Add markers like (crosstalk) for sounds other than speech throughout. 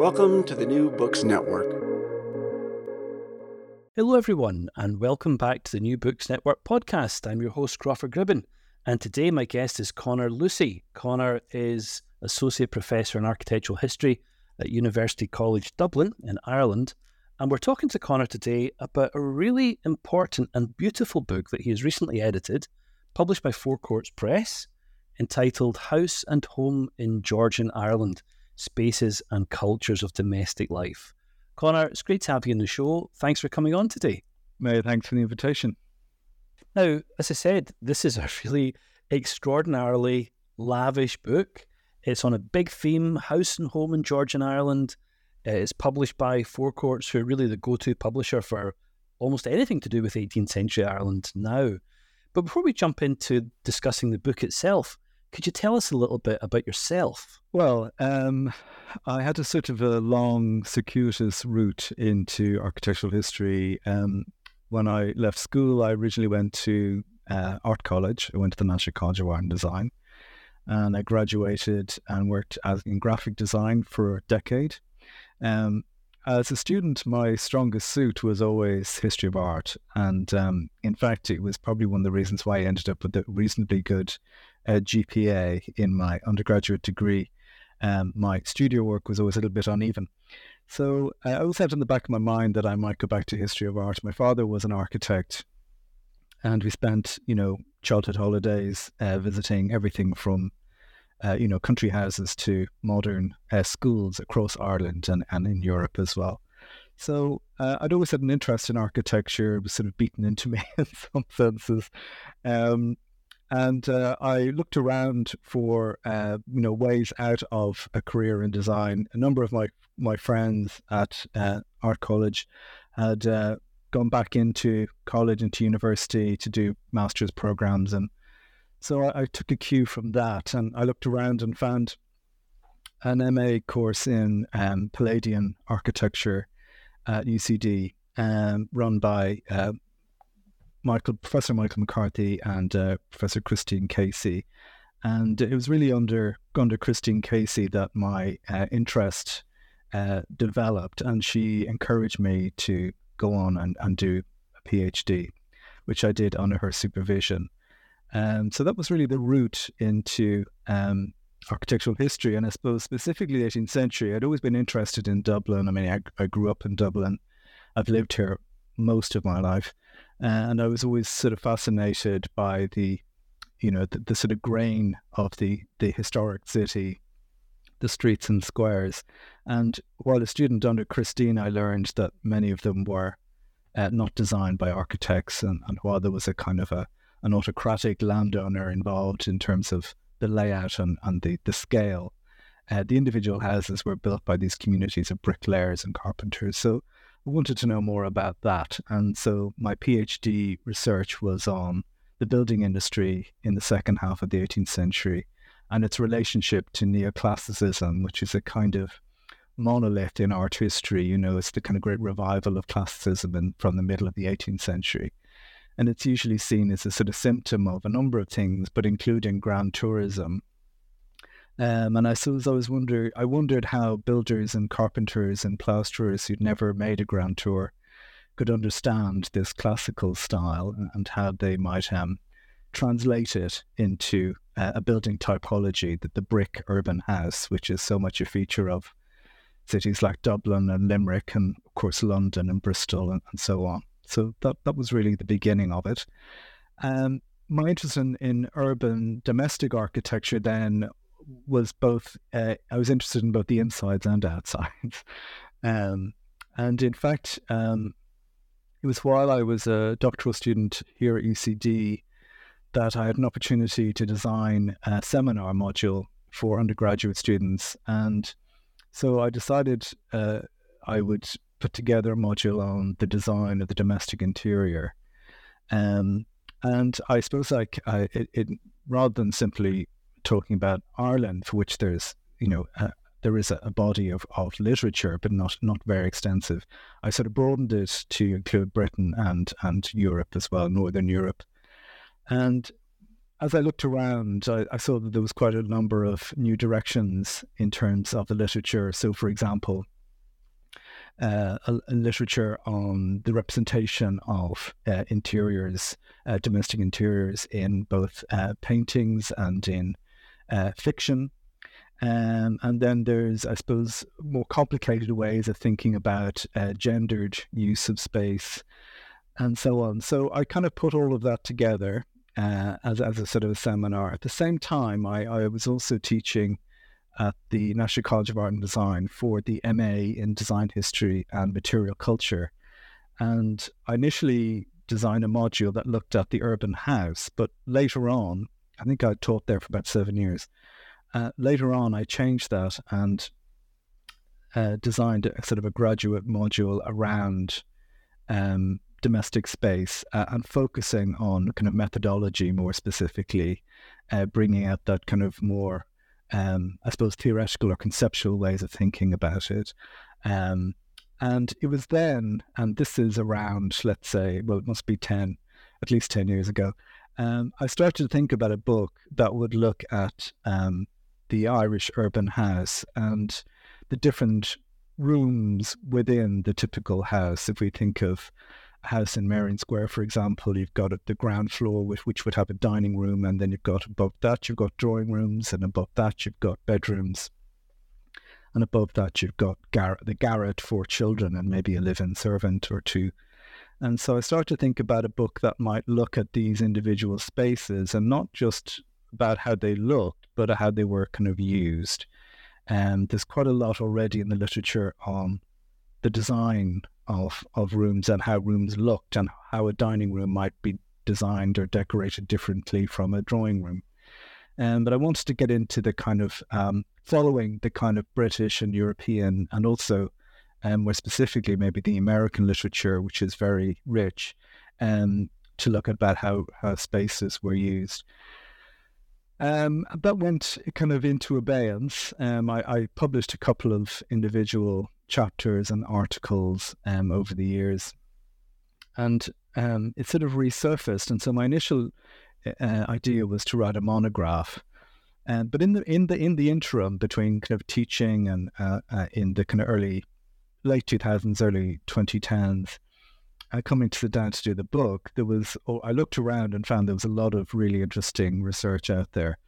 Welcome to the New Books Network. Hello, everyone, and welcome back to the New Books Network podcast. I'm your host, Crawford Gribben, and today my guest is Conor Lucey. Conor is Associate Professor in Architectural History at University College Dublin in Ireland, and we're talking to Conor today about a really important and beautiful book that he has recently edited, published by Four Courts Press, entitled House and Home in Georgian Ireland Spaces and Cultures of Domestic Life. Conor, it's great to have you on the show. Thanks for coming on today. May thanks for the invitation. Now, as I said, this is a (laughs) really extraordinarily lavish book. It's on a big theme, house and home in Georgian Ireland. Uh, it's published by Four Courts, who are really the go to publisher for almost anything to do with 18th century Ireland now. But before we jump into discussing the book itself, could you tell us a little bit about yourself? Well, um, I had a sort of a long, circuitous route into architectural history. Um, when I left school, I originally went to uh, art college. I went to the National College of Art and Design, and I graduated and worked as in graphic design for a decade. Um, as a student, my strongest suit was always history of art, and um, in fact, it was probably one of the reasons why I ended up with a reasonably good GPA in my undergraduate degree. Um, my studio work was always a little bit uneven. So uh, I always had in the back of my mind that I might go back to history of art. My father was an architect, and we spent, you know, childhood holidays uh, visiting everything from, uh, you know, country houses to modern uh, schools across Ireland and, and in Europe as well. So uh, I'd always had an interest in architecture. It was sort of beaten into (laughs) me in some senses. Um, and uh, I looked around for uh, you know ways out of a career in design. A number of my my friends at uh, art college had uh, gone back into college into university to do master's programs, and so I, I, took a cue from that. And I looked around and found an MA course in um, Palladian architecture at UCD, um, run by uh, Michael, Professor Michael McCarthy and uh, Professor Christine Casey. And it was really under under Christine Casey that my uh, interest uh, developed, and she encouraged me to go on and, and do a PhD, which I did under her supervision. Um, so that was really the route into um, architectural history, and I suppose specifically the 18th century. I'd always been interested in Dublin. I mean, I, I grew up in Dublin. I've lived here most of my life, and I was always sort of fascinated by the, you know, the, the sort of grain of the the historic city, the streets and squares. And while a student under Christine, I learned that many of them were uh, not designed by architects, and, and while there was a kind of a an autocratic landowner involved in terms of the layout and, and the, the scale. Uh, the individual houses were built by these communities of bricklayers and carpenters. So wanted to know more about that. And so my PhD research was on the building industry in the second half of the 18th century and its relationship to neoclassicism, which is a kind of monolith in art history. You know, it's the kind of great revival of classicism in, from the middle of the 18th century. And it's usually seen as a sort of symptom of a number of things, but including grand tourism. Um, and I suppose I was wonder I wondered how builders and carpenters and plasterers who'd never made a grand tour could understand this classical style and how they might um, translate it into uh, a building typology that the brick urban house, which is so much a feature of cities like Dublin and Limerick, and of course London and Bristol and, and so on. So that that was really the beginning of it. Um, my interest in, in urban domestic architecture then was both. Uh, I was interested in both the insides and outsides, (laughs) um, and in fact, um, it was while I was a doctoral student here at UCD that I had an opportunity to design a seminar module for undergraduate students, and so I decided uh, I would put together a module on the design of the domestic interior. Um, and I suppose like I, it, it, rather than simply talking about Ireland, for which there's you know uh, there is a, a, body of, of literature, but not not very extensive. I sort of broadened it to include Britain and and Europe as well, Northern Europe. And as I looked around, I, I, saw that there was quite a number of new directions in terms of the literature. So, for example, uh, a, a, literature on the representation of uh, interiors, uh, domestic interiors, in both uh, paintings and in uh, fiction. Um, and then there's, I suppose, more complicated ways of thinking about uh, gendered use of space and so on. So I kind of put all of that together uh, as, as a sort of a seminar. At the same time, I, I was also teaching at the National College of Art and Design for the MA in Design History and Material Culture. And I initially designed a module that looked at the urban house, but later on, I think I taught there for about seven years. Uh, later on, I changed that and uh, designed a sort of a graduate module around um, domestic space uh, and focusing on kind of methodology more specifically, uh, bringing out that kind of more, um, I suppose, theoretical or conceptual ways of thinking about it. Um, and it was then, and this is around, let's say, well, it must be 10, at least 10 years ago, um, I started to think about a book that would look at um, the Irish urban house and the different rooms within the typical house. If we think of a house in Merrion Square, for example, you've got the ground floor, which, which would have a dining room, and then you've got above that, you've got drawing rooms, and above that, you've got bedrooms. And above that, you've got gar- the garret for children and maybe a live in servant or two. And so I started to think about a book that might look at these individual spaces and not just about how they looked, but how they were kind of used. And there's quite a lot already in the literature on the design of of rooms and how rooms looked and how a dining room might be designed or decorated differently from a drawing room. Um, but I wanted to get into the kind of um, following the kind of British and European and also um, more specifically maybe the American literature, which is very rich, um, to look at about how, how spaces were used. Um, that went kind of into abeyance. Um, I, I, published a couple of individual chapters and articles um, over the years, and um, it sort of resurfaced. And so my initial uh, idea was to write a monograph. Uh, but in the in the in the interim between kind of teaching and uh, uh in the kind of early late 2000s, early 2010s, uh, coming to sit down to do the book, there was, oh, I looked around and found there was a lot of really interesting research out there,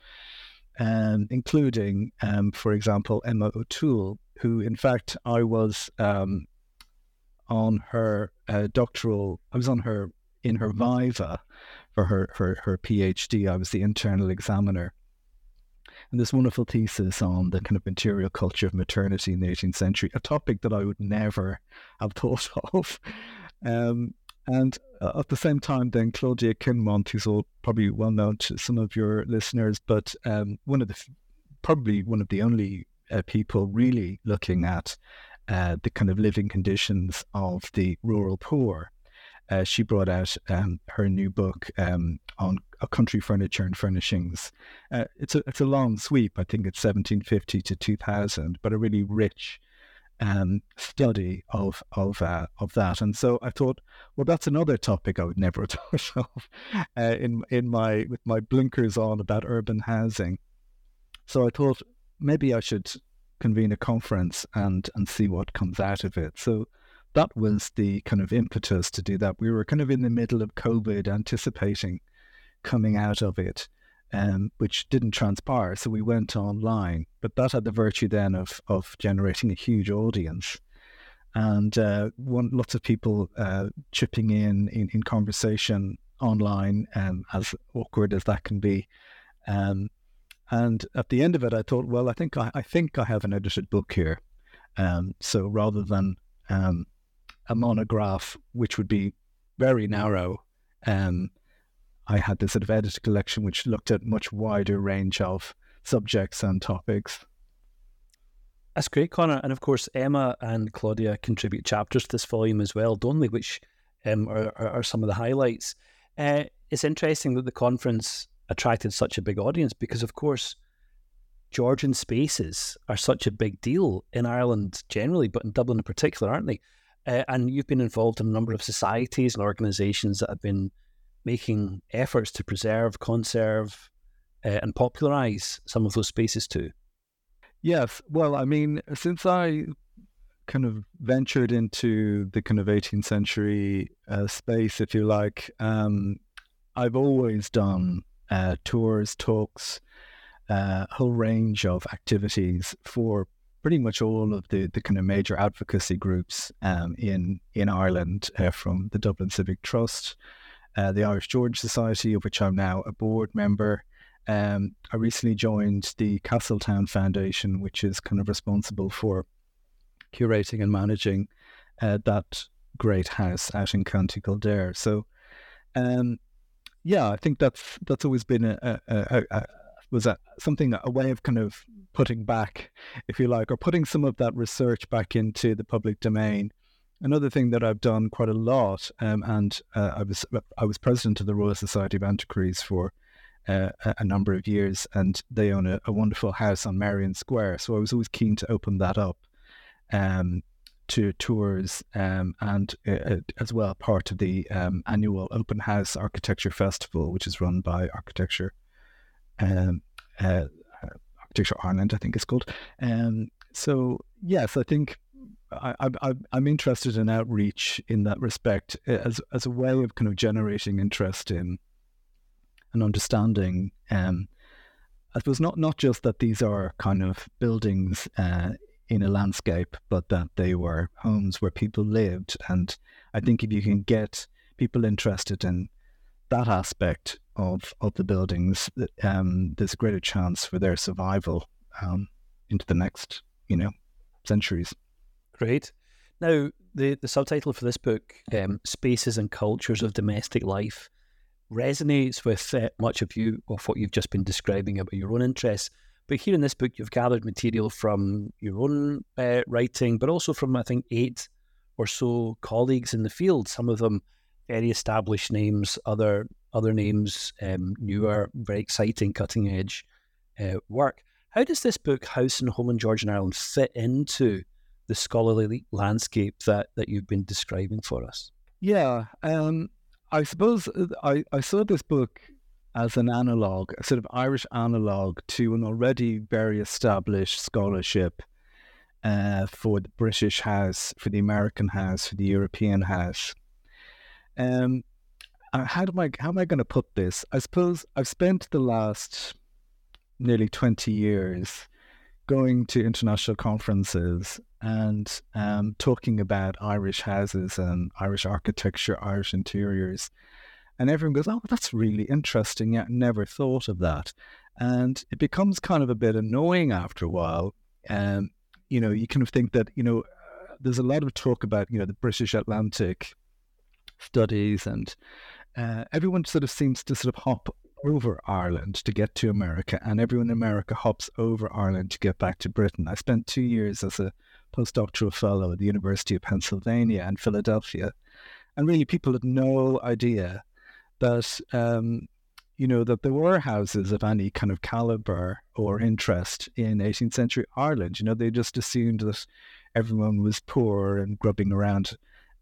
um, including, um, for example, Emma O'Toole, who, in fact, I was um, on her uh, doctoral, I was on her, in her viva for her, her, her PhD. I was the internal examiner. And this wonderful thesis on the kind of material culture of maternity in the 18th century, a topic that I would never have (laughs) thought of. Um, and uh, at the same time, then Claudia Kinmonth, who's all probably well known to some of your listeners, but um, one of the probably one of the only uh, people really looking at uh, the kind of living conditions of the rural poor. Uh, she brought out um, her new book um, on country furniture and furnishings. Uh, it's a it's a long sweep. I think it's 1750 to 2000, but a really rich um, study of of uh, of that. And so I thought, well, that's another topic I would never have thought of uh, in in my with my blinkers on about urban housing. So I thought maybe I should convene a conference and and see what comes out of it. So that was the kind of impetus to do that. We were kind of in the middle of COVID, anticipating coming out of it um, which didn't transpire. So we went online, but that had the virtue then of of generating a huge audience, and uh, one lots of people uh, chipping in, in in conversation online, um, as awkward as that can be. Um, and at the end of it, I thought, well, I think I, I think I have an edited book here. Um, so rather than um, a monograph, which would be very narrow, um, I had this sort of edited collection which looked at much wider range of subjects and topics. That's great, Conor. And of course, Emma and Claudia contribute chapters to this volume as well, don't they? Which um, are, are, some of the highlights. Uh, it's interesting that the conference attracted such a big audience because, of course, Georgian spaces are such a big deal in Ireland generally, but in Dublin in particular, aren't they? Uh, and you've been involved in a number of societies and organisations that have been making efforts to preserve, conserve, uh, and popularize some of those spaces too. Yes. Well, I mean, since I kind of ventured into the kind of 18th century uh, space, if you like, um, I've always done uh, tours, talks, uh, a whole range of activities for pretty much all of the, the kind of major advocacy groups um, in in Ireland, uh, from the Dublin Civic Trust uh, the Irish Georgian Society, of which I'm now a board member. Um, I recently joined the Castletown Foundation, which is kind of responsible for curating and managing uh, that great house out in County Kildare. So, um, yeah, I think that's that's always been a, a, a, a was a, something a way of kind of putting back, if you like, or putting some of that research back into the public domain Another thing that I've done quite a lot, um, and uh, I was I was president of the Royal Society of Antiquaries for uh, a number of years, and they own a, a, wonderful house on Merrion Square. So I was always keen to open that up um, to tours, um, and uh, uh as well part of the um, annual Open House Architecture Festival, which is run by Architecture. Um, uh, Architecture Ireland, I think it's called. Um, so yes, I think I, I'm interested in outreach in that respect as as a way of kind of generating interest in and understanding. Um, I suppose not not just that these are kind of buildings uh, in a landscape, but that they were homes where people lived. And I think if you can get people interested in that aspect of of the buildings, um, there's a greater chance for their survival um, into the next, you know, centuries. Great. Now, the, the subtitle for this book, um, Spaces and Cultures of Domestic Life, resonates with uh, much of you of what you've just been describing about your own interests. But here in this book, you've gathered material from your own uh, writing, but also from, I think, eight or so colleagues in the field. Some of them very established names, other other names, um, newer, very exciting, cutting edge uh, work. How does this book, House and Home in Georgian Ireland, fit into the scholarly landscape that, that you've been describing for us? Yeah, um, I suppose uh, I, I saw this book as an analog, a sort of Irish analog to an already very established scholarship uh, for the British House, for the American House, for the European House. Um, how do I how am I going to put this? I suppose I've spent the last nearly twenty years going to international conferences and um, talking about Irish houses and Irish architecture, Irish interiors. And everyone goes, Oh, that's really interesting. Yeah, never thought of that. And it becomes kind of a bit annoying after a while. Um, you know, you kind of think that, you know, uh, there's a lot of talk about, you know, the British Atlantic studies and uh, everyone sort of seems to sort of hop over Ireland to get to America, and everyone in America hops over Ireland to get back to Britain. I spent two years as a postdoctoral fellow at the University of Pennsylvania and Philadelphia. And really, people had no idea that, um, you know, that there were houses of any kind of caliber or interest in 18th century Ireland. You know, they just assumed that everyone was poor and grubbing around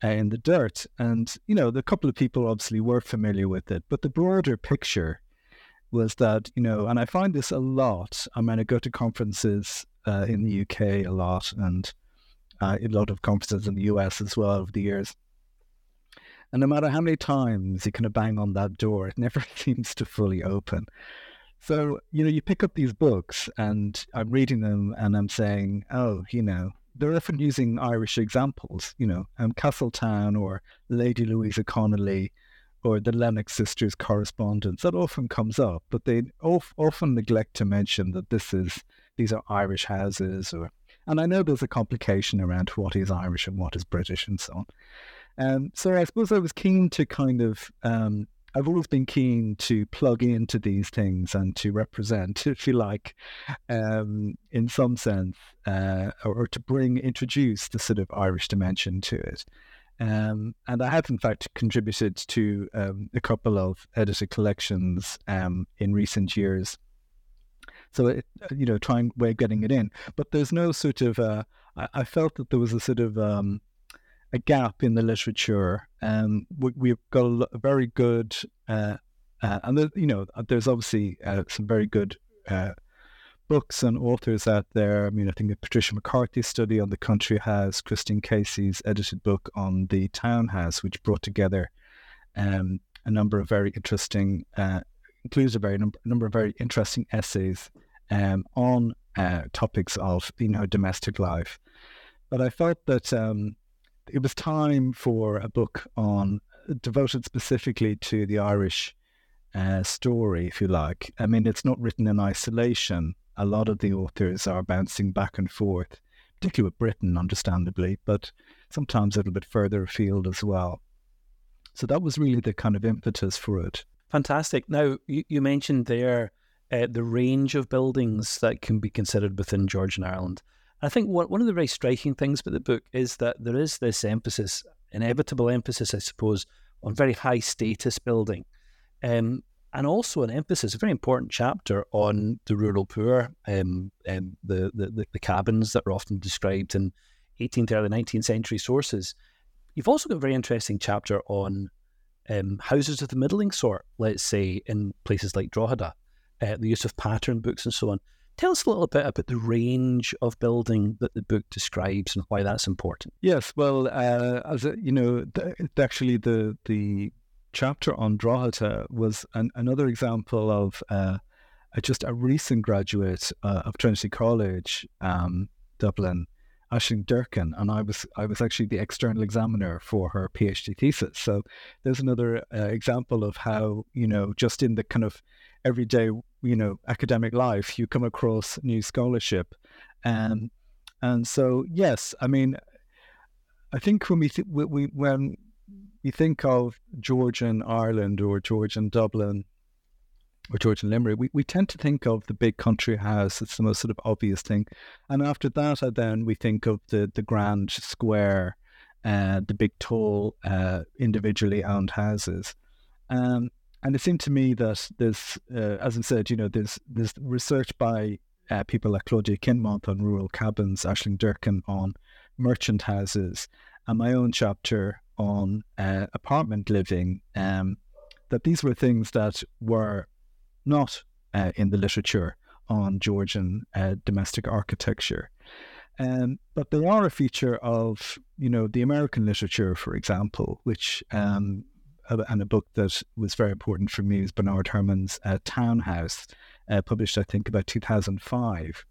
in the dirt. And, you know, the couple of people obviously were familiar with it, but the broader picture was that, you know, and I find this a lot. I mean, I go to conferences uh, in the UK a lot and uh, a lot of conferences in the US as well over the years. And no matter how many times you kind of bang on that door, it (laughs) never seems to fully open. So, you know, you pick up these books and I'm reading them and I'm saying, oh, you know, they're often using Irish examples, you know, um, Castletown or Lady Louisa Conolly or the Lennox sisters correspondence. That often comes up, but they of, often neglect to mention that this is these are Irish houses or and I know there's a complication around what is Irish and what is British and so on. Um, so I suppose I was keen to kind of, um, I've always been keen to plug into these things and to represent, (laughs) if you like, um, in some sense, uh, or, to bring, introduce the sort of Irish dimension to it. Um, and I have, in fact, contributed to um, a couple of edited collections um, in recent years. So, it, you know, trying way of getting it in. But there's no sort of, uh, I, I, felt that there was a sort of, um, a gap in the literature. Um, we, have got a, a, very good, uh, uh, and there, you know, uh, there's obviously uh, some very good uh, books and authors out there. I mean, I think the Patricia McCarthy study on the country house, Christine Casey's edited book on the townhouse, which brought together um, a number of very interesting, uh, includes a very num- number of very interesting essays um, on topics of you know domestic life. But I felt that um, it was time for a book on devoted specifically to the Irish uh, story, if you like. I mean, it's not written in isolation. A lot of the authors are bouncing back and forth, particularly with Britain, understandably, but sometimes a little bit further afield as well. So that was really the kind of impetus for it. Fantastic. Now, you, you mentioned there uh, the range of buildings that can be considered within Georgian Ireland. I think one, one of the very striking things about the book is that there is this emphasis, inevitable emphasis, I suppose, on very high status building. Um, and also an emphasis, a very important chapter on the rural poor, um, um, the, the, the cabins that are often described in 18th to early 19th century sources. You've also got a very interesting chapter on um, houses of the middling sort, let's say in places like Drogheda, uh, the use of pattern books and so on. Tell us a little bit about the range of building that the book describes and why that's important. Yes, well, uh, as a, you know, th- actually the the chapter on Drogheda was an, another example of uh, just a recent graduate uh, of Trinity College, um, Dublin, Aisling Durkin, and I was I was actually the external examiner for her PhD thesis. So there's another uh, example of how you know just in the kind of everyday you know academic life you come across new scholarship and and so yes i mean i think when we, th- we when we think of georgian ireland or georgian dublin or Georgian Limerick, we, we tend to think of the big country house. It's the most sort of obvious thing. And after that, uh, then we think of the, the grand square, uh, the big, tall, uh, individually owned houses. Um, and it seemed to me that there's, uh, as I said, you know, there's there's research by uh, people like Claudia Kinmonth on rural cabins, Aisling Durkin on merchant houses, and my own chapter on uh, apartment living. Um, that these were things that were not uh, in the literature on Georgian uh, domestic architecture. Um, but they are a feature of, you know, the American literature, for example, which um, and a book that was very important for me is Bernard Herman's uh, Townhouse, uh, published, I think, about 2005,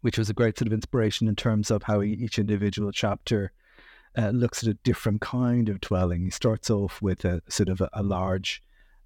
which was a great sort of inspiration in terms of how each individual chapter uh, looks at a different kind of dwelling. He starts off with a sort of a, a large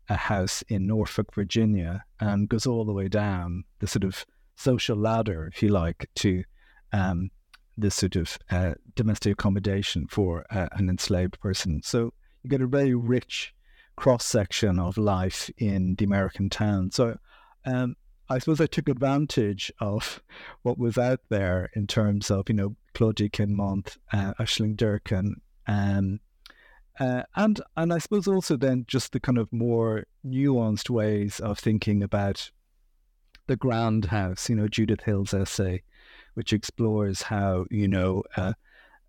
a house in Norfolk, Virginia, and goes all the way down the sort of social ladder, if you like, to um, this sort of uh, domestic accommodation for uh, an enslaved person. So you get a very rich cross section of life in the American town. So um, I suppose I took advantage of what was out there in terms of, you know, Claudia Kinmonth, uh, Aisling Durkin, um, uh, and and I suppose also then just the kind of more nuanced ways of thinking about the grand house. You know, Judith Hill's essay, which explores how you know uh,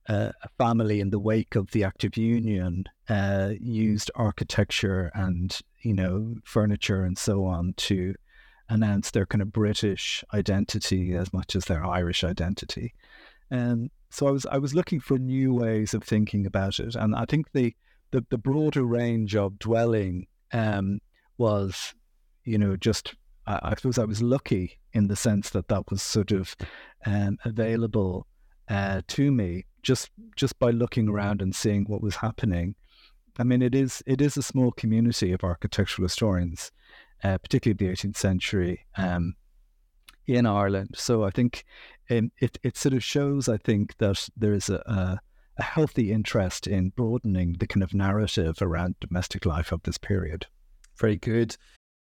uh, a family in the wake of the Act of Union uh, used architecture and you know furniture and so on to announce their kind of British identity as much as their Irish identity. And so I was I was looking for new ways of thinking about it, and I think the the, the broader range of dwelling um, was, you know, just I, I, suppose I was lucky in the sense that that was sort of um, available uh, to me just just by looking around and seeing what was happening. I mean, it is it is a small community of architectural historians, uh, particularly the 18th century um, in Ireland. So I think um, it it sort of shows, I think, that there is a, a a healthy interest in broadening the kind of narrative around domestic life of this period. Very good.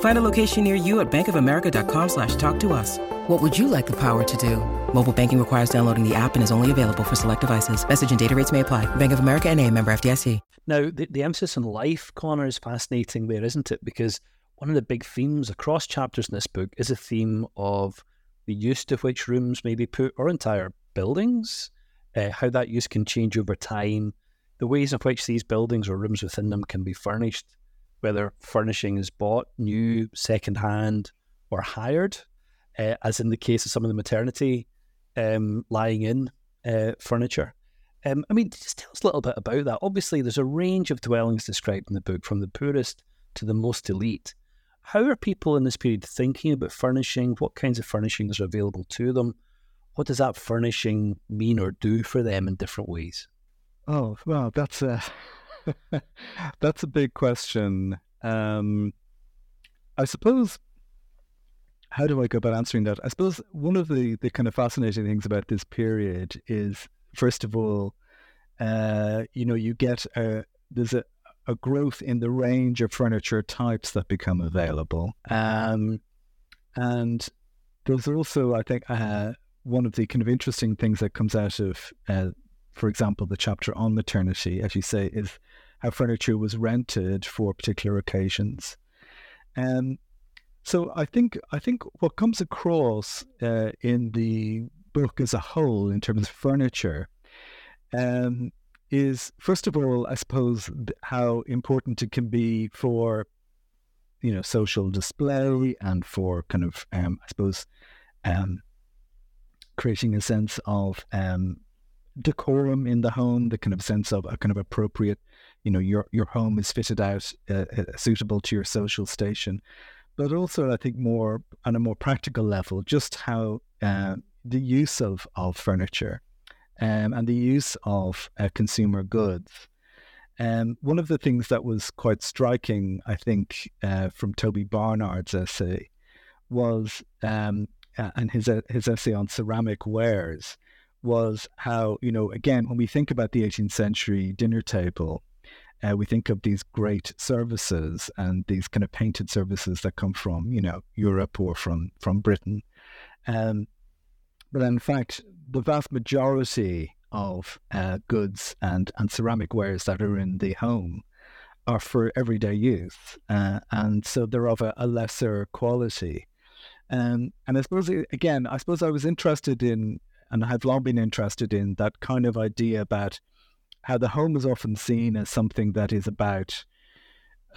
Find a location near you at bankofamerica.com slash talk to us. What would you like the power to do? Mobile banking requires downloading the app and is only available for select devices. Message and data rates may apply. Bank of America and a member FDIC. Now, the, the emphasis on life, Conor, is fascinating there, isn't it? Because one of the big themes across chapters in this book is a theme of the use to which rooms may be put or entire buildings, uh, how that use can change over time, the ways in which these buildings or rooms within them can be furnished, whether furnishing is bought, new, second-hand, or hired, uh, as in the case of some of the maternity um, lying in uh, furniture. Um, I mean, just tell us a little bit about that. Obviously, there's a range of dwellings described in the book, from the poorest to the most elite. How are people in this period thinking about furnishing? What kinds of furnishings are available to them? What does that furnishing mean or do for them in different ways? Oh well, that's a (laughs) that's a big question. Um, I suppose. How do I go about answering that? I suppose one of the, the kind of fascinating things about this period is, first of all, uh, you know, you get a there's a, a growth in the range of furniture types that become available, um, and there's also, I think, uh, one of the kind of interesting things that comes out of uh, for example, the chapter on maternity, as you say, is how furniture was rented for particular occasions. Um, so I think I think what comes across uh, in the book as a whole, in terms of furniture, um, is first of all, I suppose, how important it can be for you know social display and for kind of um, I suppose um, creating a sense of um, decorum in the home, the kind of sense of a kind of appropriate, you know, your your home is fitted out, uh, uh, suitable to your social station, but also I think more on a more practical level, just how uh, the use of of furniture um, and the use of uh, consumer goods. Um, one of the things that was quite striking, I think, uh, from Toby Barnard's essay was, um, and his his essay on ceramic wares, was how, you know, again, when we think about the 18th century dinner table, uh, we think of these great services and these kind of painted services that come from, you know, Europe or from, from Britain. Um, but in fact, the vast majority of uh, goods and, and ceramic wares that are in the home are for everyday use. Uh, and so they're of a, a lesser quality. Um, and I suppose, again, I suppose I was interested in and I've long been interested in that kind of idea about how the home is often seen as something that is about,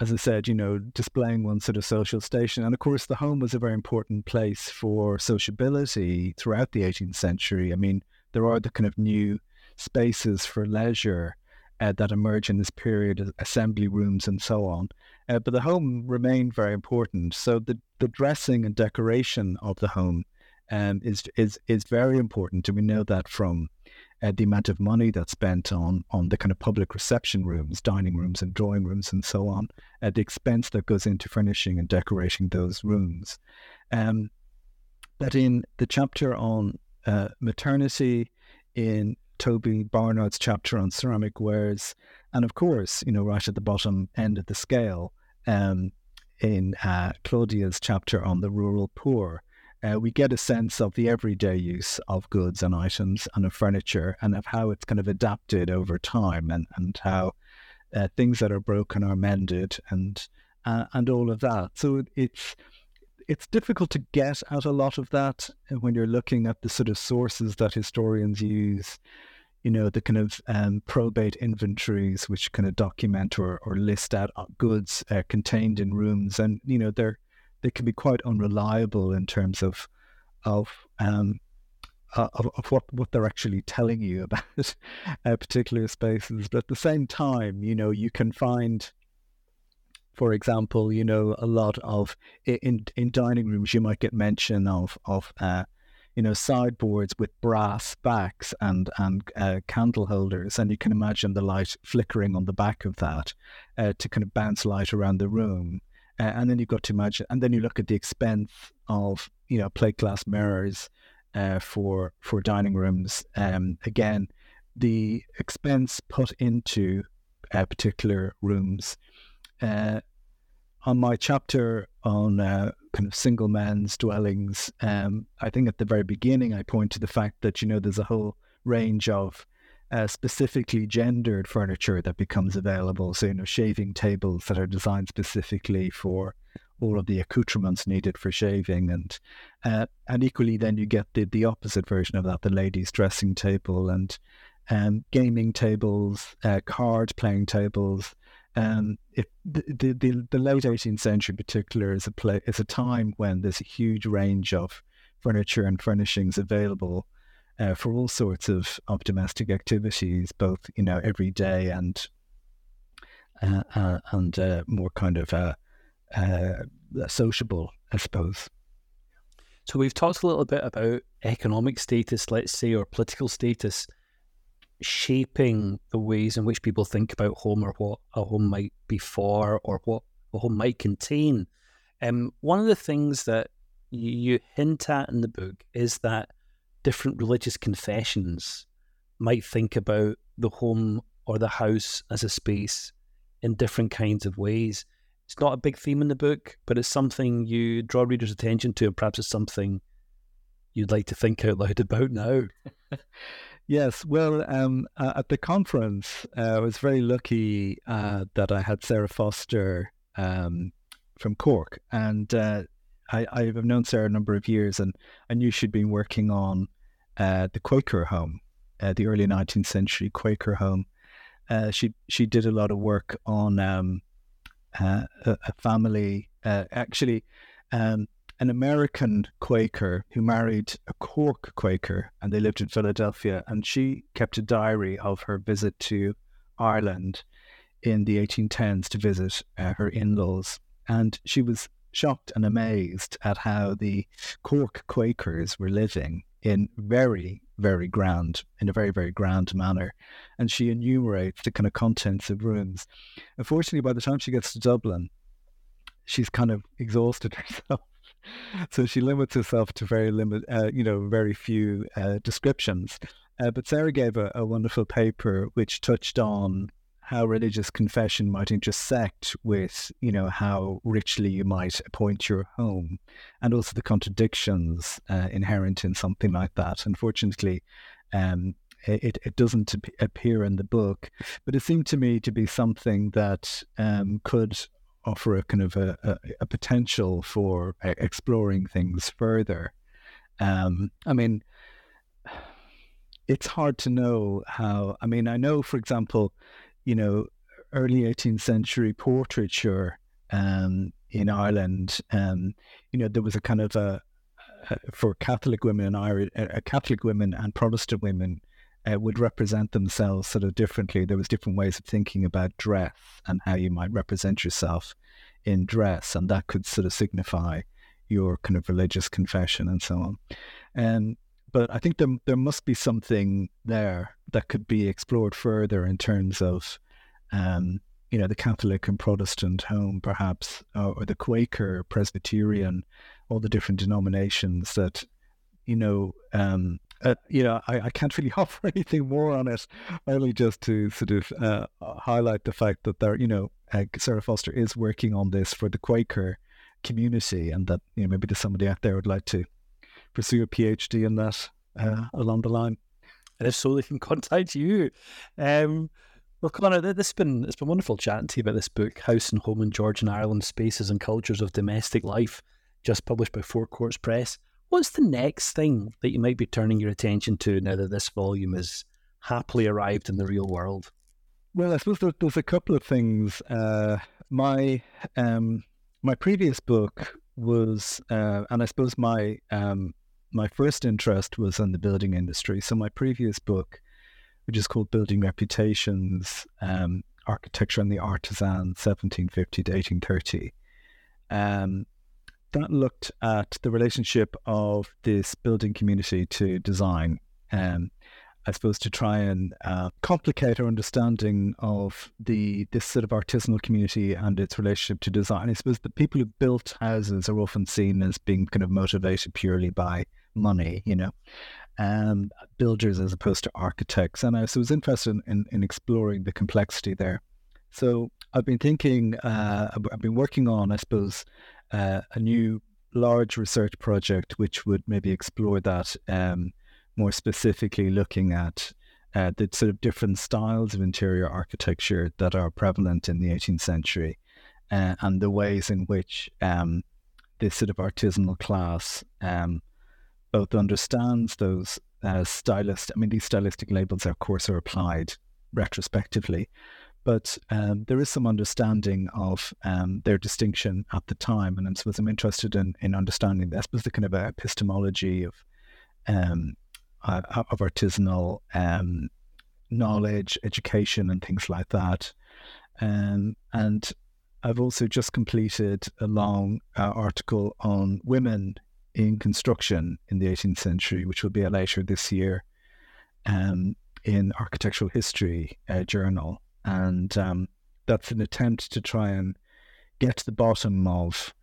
as I said, you know, displaying one sort of social station. And of course, the home was a very important place for sociability throughout the 18th century. I mean, there are the kind of new spaces for leisure uh, that emerge in this period, assembly rooms and so on. Uh, but the home remained very important. So the, the dressing and decoration of the home um, is is is very important, and we know that from uh, the amount of money that's spent on on the kind of public reception rooms, dining rooms, and drawing rooms, and so on, uh, the expense that goes into furnishing and decorating those rooms. Um, that in the chapter on uh, maternity, in Toby Barnard's chapter on ceramic wares, and of course, you know, right at the bottom end of the scale, um, in uh, Claudia's chapter on the rural poor, uh, we get a sense of the everyday use of goods and items and of furniture and of how it's kind of adapted over time and, and how uh, things that are broken are mended and uh, and all of that. So it's it's difficult to get at a lot of that when you're looking at the sort of sources that historians use you know, the kind of um, probate inventories, which kind of document or, or list out uh, goods uh, contained in rooms, and you know, they're they can be quite unreliable in terms of of um, uh, of, of, what what they're actually telling you (laughs) about uh, particular spaces. But at the same time, you know, you can find, for example, you know, a lot of in in dining rooms, you might get mention of of uh, you know, sideboards with brass backs and and uh, candle holders, and you can imagine the light flickering on the back of that uh, to kind of bounce light around the room. Uh, and then you've got to imagine, and then you look at the expense of you know plate glass mirrors uh, for for dining rooms. Um, again, the expense put into uh, particular rooms. Uh, on my chapter on uh, kind of single men's dwellings, um, I think at the very beginning I point to the fact that you know there's a whole range of uh, specifically gendered furniture that becomes available. So you know shaving tables that are designed specifically for all of the accoutrements needed for shaving, and uh, and equally then you get the the opposite version of that, the ladies' dressing table and um, gaming tables, uh, card playing tables. Um, it, the, the, the late 18th century in particular is a play, is a time when there's a huge range of furniture and furnishings available uh, for all sorts of, of domestic activities, both you know every day and uh, uh, and uh, more kind of uh, uh, sociable, I suppose. So we've talked a little bit about economic status, let's say, or political status shaping the ways in which people think about home or what a home might be for or what a home might contain. Um, one of the things that you hint at in the book is that different religious confessions might think about the home or the house as a space in different kinds of ways. It's not a big theme in the book, but it's something you draw readers' attention to, and perhaps it's something you'd like to think out loud (laughs) about now. (laughs) Yes, well, um, uh, at the conference, uh, I was very lucky uh, that I had Sarah Foster um, from Cork, and uh, I, I've known Sarah a number of years, and I knew she'd been working on uh, the Quaker home, uh, the early 19th century Quaker home. she she did a lot of work on um, a, a, family, actually. Um, an American Quaker who married a Cork Quaker and they lived in Philadelphia. And she kept a diary of her visit to Ireland in the 1810s to visit uh, her in laws. And she was shocked and amazed at how the Cork Quakers were living in very, very grand, in a very, very grand manner. And she enumerates the kind of contents of rooms. Unfortunately, by the time she gets to Dublin, she's kind of exhausted (laughs) herself so she limits herself to very limit, uh, you know, very few uh, descriptions. Uh, but Sarah gave a, a, wonderful paper which touched on how religious confession might intersect with, you know, how richly you might appoint your home, and also the contradictions uh, inherent in something like that. Unfortunately, um, it, it doesn't appear in the book, but it seemed to me to be something that um, could offer a kind of a, a, a potential for exploring things further. Um, I mean, it's hard to know how. I mean, I know, for example, you know, early 18th century portraiture um, in Ireland. Um, you know, there was a kind of a, a for Catholic women in Ireland, Catholic women and Protestant women uh, would represent themselves sort of differently. There was different ways of thinking about dress and how you might represent yourself in dress, and that could sort of signify your kind of religious confession and so on. And but I think there there must be something there that could be explored further in terms of, um, you know, the Catholic and Protestant home, perhaps, or, or the Quaker, Presbyterian, all the different denominations that, you know, um, uh, you know, I, I, can't really (laughs) offer anything more on it, only just to sort of uh, highlight the fact that there, you know, uh, Sarah Foster is working on this for the Quaker community, and that you know maybe there's somebody out there would like to pursue a PhD in that uh, along the line. And if so, they can (laughs) contact you. Um, well, Conor, this has been it's been wonderful chatting to you about this book, House and Home in Georgian Ireland: Spaces and Cultures of Domestic Life, just published by Four Courts Press. What's the next thing that you might be turning your attention to now that this volume has happily arrived in the real world? Well, I suppose there, there's a couple of things. Uh, my um, my previous book was, uh, and I suppose my um, my first interest was in the building industry. So my previous book, which is called Building Reputations, um, Architecture and the Artisan, 1750 to 1830, um, that looked at the relationship of this building community to design. Um, I suppose, to try and uh, complicate our understanding of the this sort of artisanal community and its relationship to design. I suppose the people who built houses are often seen as being kind of motivated purely by money, you know, um, builders as opposed to architects. And I was interested in, in exploring the complexity there. So I've been thinking, uh, I've been working on, I suppose, uh, a new large research project which would maybe explore that um, more specifically looking at uh, the sort of different styles of interior architecture that are prevalent in the 18th century uh, and the ways in which um, this sort of artisanal class um, both understands those uh, stylist. I mean, these stylistic labels, of course, are applied retrospectively, but um, there is some understanding of um, their distinction at the time. And I suppose I'm interested in, in understanding, I suppose, the kind of epistemology of um, uh, of artisanal um, knowledge, education, and things like that. Um, and I've also just completed a long uh, article on women in construction in the 18th century, which will be out later this year um, in Architectural History uh, Journal. And um, that's an attempt to try and get to the bottom of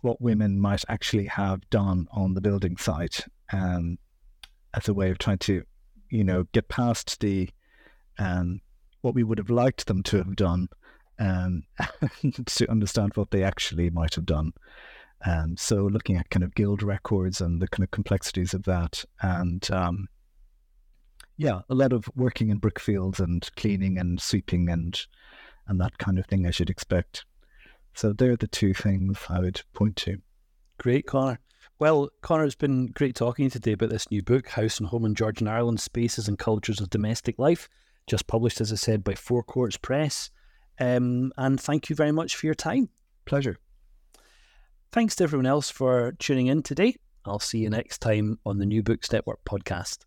what women might actually have done on the building site um, as a way of trying to, you know, get past the um, what we would have liked them to have done um, (laughs) to understand what they actually might have done. Um, so looking at kind of guild records and the kind of complexities of that, and um, yeah, a lot of working in brickfields and cleaning and sweeping and and that kind of thing I should expect. So they're the two things I would point to. Great, Conor. Well, Conor, it's been great talking to you today about this new book, House and Home in Georgian Ireland Spaces and Cultures of Domestic Life, just published, as I said, by Four Courts Press. Um, and thank you very much for your time. Pleasure. Thanks to everyone else for tuning in today. I'll see you next time on the New Books Network podcast.